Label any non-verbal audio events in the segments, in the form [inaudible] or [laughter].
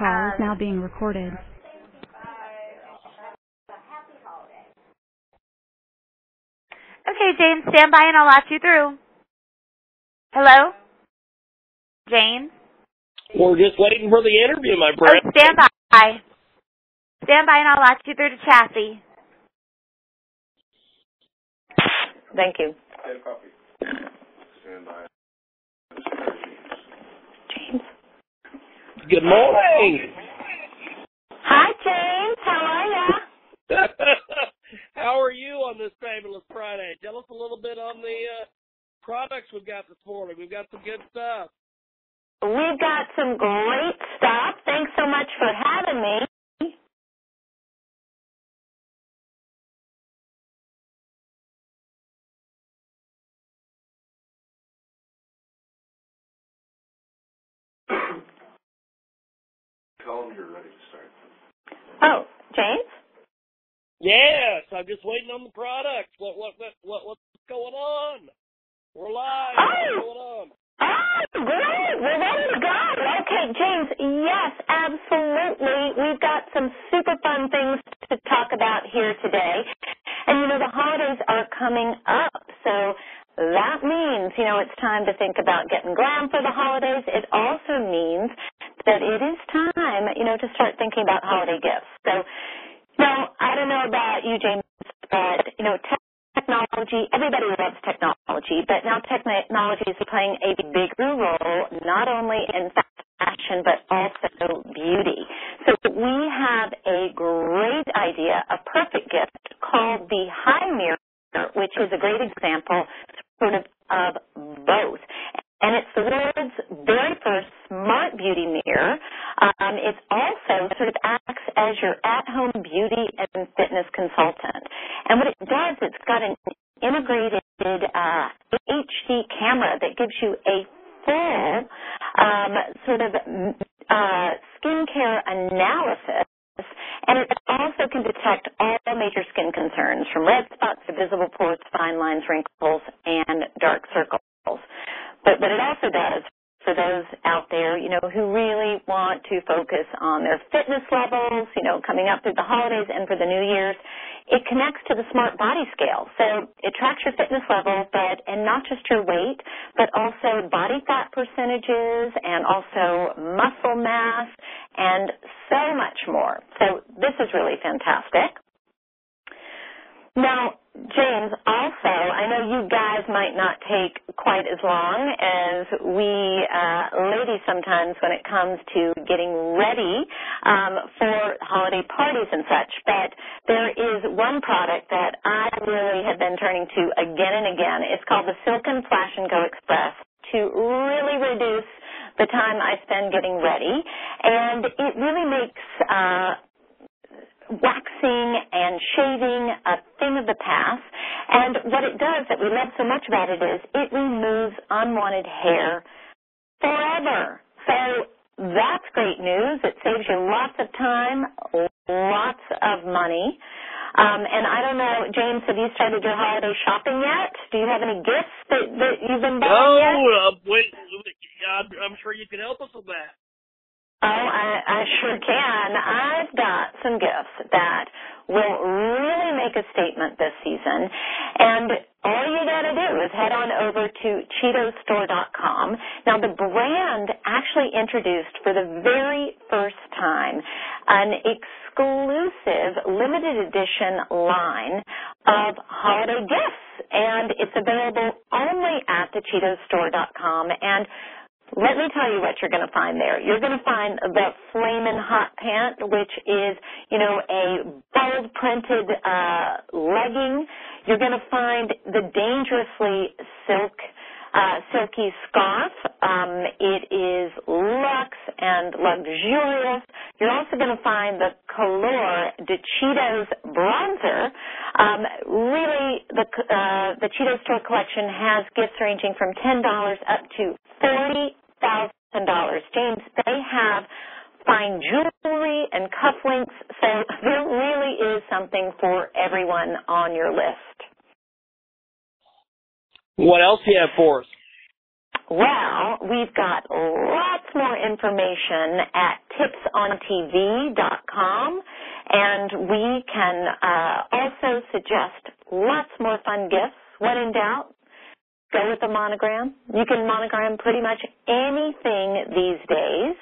call is now being recorded. Okay, James, stand by and I'll latch you through. Hello? James? We're just waiting for the interview, my Oh, stand by. Stand by and I'll latch you through to Chassis. Thank you. James. Good morning. Hi, James. How are ya? [laughs] How are you on this fabulous Friday? Tell us a little bit on the uh, products we've got this morning. We've got some good stuff. We've got some great stuff. Thanks so much for having me. Tell you're ready to start. Oh, James? Yes, I'm just waiting on the product. What what what, what what's going on? We're live. Oh. What's going on? Oh, great. We're ready to go. Okay, James. Yes, absolutely. We've got some super fun things to talk about here today. And you know, the holidays are coming up. So that means, you know, it's time to think about getting glam for the holidays. It also means that it is time, you know, to start thinking about holiday gifts. So, you know, I don't know about you, James, but, you know, technology, everybody loves technology, but now technology is playing a bigger role not only in fashion but also beauty. So we have a great idea, a perfect gift called the HiMirror, which is a great example sort of of both. And it's the world's very first smart beauty mirror. Um, it also sort of acts as your at-home beauty and fitness consultant. And what it does, it's got an integrated uh, HD camera that gives you a full um, sort of uh, skincare analysis and it also can detect all major skin concerns from red spots to visible pores, fine lines, wrinkles, and dark circles. But what it also does for those out there, you know, who really want to focus on their fitness levels, you know, coming up through the holidays and for the New Year's, it connects to the smart body scale. So it tracks your fitness level, but and not just your weight, but also body fat percentages and also muscle mass and so much more. So this is really fantastic. Now, James, also, I know you guys might not take quite as long as we uh, ladies sometimes when it comes to getting ready um, for holiday parties and such, but there is one product that I really have been turning to again and again. It's called the Silk'n Flash and Go Express to really reduce the time I spend getting ready, and it really makes uh, waxing and shaving a thing of the past. And what it does that we love so much about it is it removes unwanted hair forever. So that's great news. It saves you lots of time, lots of money. Um, and I don't know, James, have you started your holiday shopping yet? Do you have any gifts that, that you've been buying No, yet? uh, wait, I'm, I'm sure you can help us with that. Oh, I, I sure can. I've got some gifts that will really make a statement this season. And all you gotta do is head on over to CheetosStore.com. Now the brand actually introduced for the very first time an exclusive limited edition line of holiday gifts. And it's available only at the CheetosStore.com. And let me tell you what you're going to find there. You're going to find the Flamin' Hot Pant, which is, you know, a bold printed uh, legging. You're going to find the Dangerously Silk uh, silky scarf. Um, it is luxe and luxurious. You're also going to find the Color de Cheetos bronzer. Um, really, the uh, the Cheetos store collection has gifts ranging from ten dollars up to forty thousand dollars. James, they have fine jewelry and cufflinks, so [laughs] there really is something for everyone on your list. What else do you have for us? Well, we've got lots more information at tipsontv.com, and we can uh, also suggest lots more fun gifts. When in doubt, go with a monogram. You can monogram pretty much anything these days.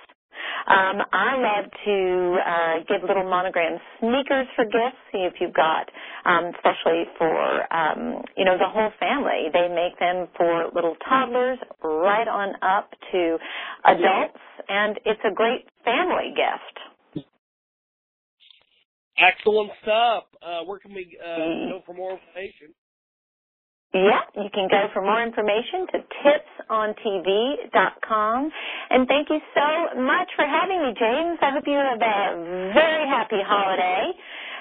Um, I love to uh, give little monogram sneakers for gifts. If you've got, um, especially for um, you know the whole family. They make them for little toddlers right on up to adults, and it's a great family gift. Excellent stuff. Uh, where can we uh, go for more information? Yeah, you can go for more information to tipsontv.com. And thank you so much for having me, James. I hope you have a very happy holiday.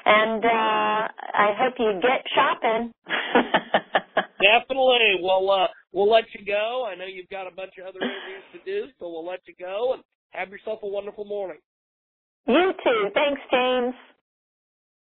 And uh, I hope you get shopping. [laughs] Definitely. Well, uh, we'll let you go. I know you've got a bunch of other interviews to do, so we'll let you go and have yourself a wonderful morning. You too. Thanks, James.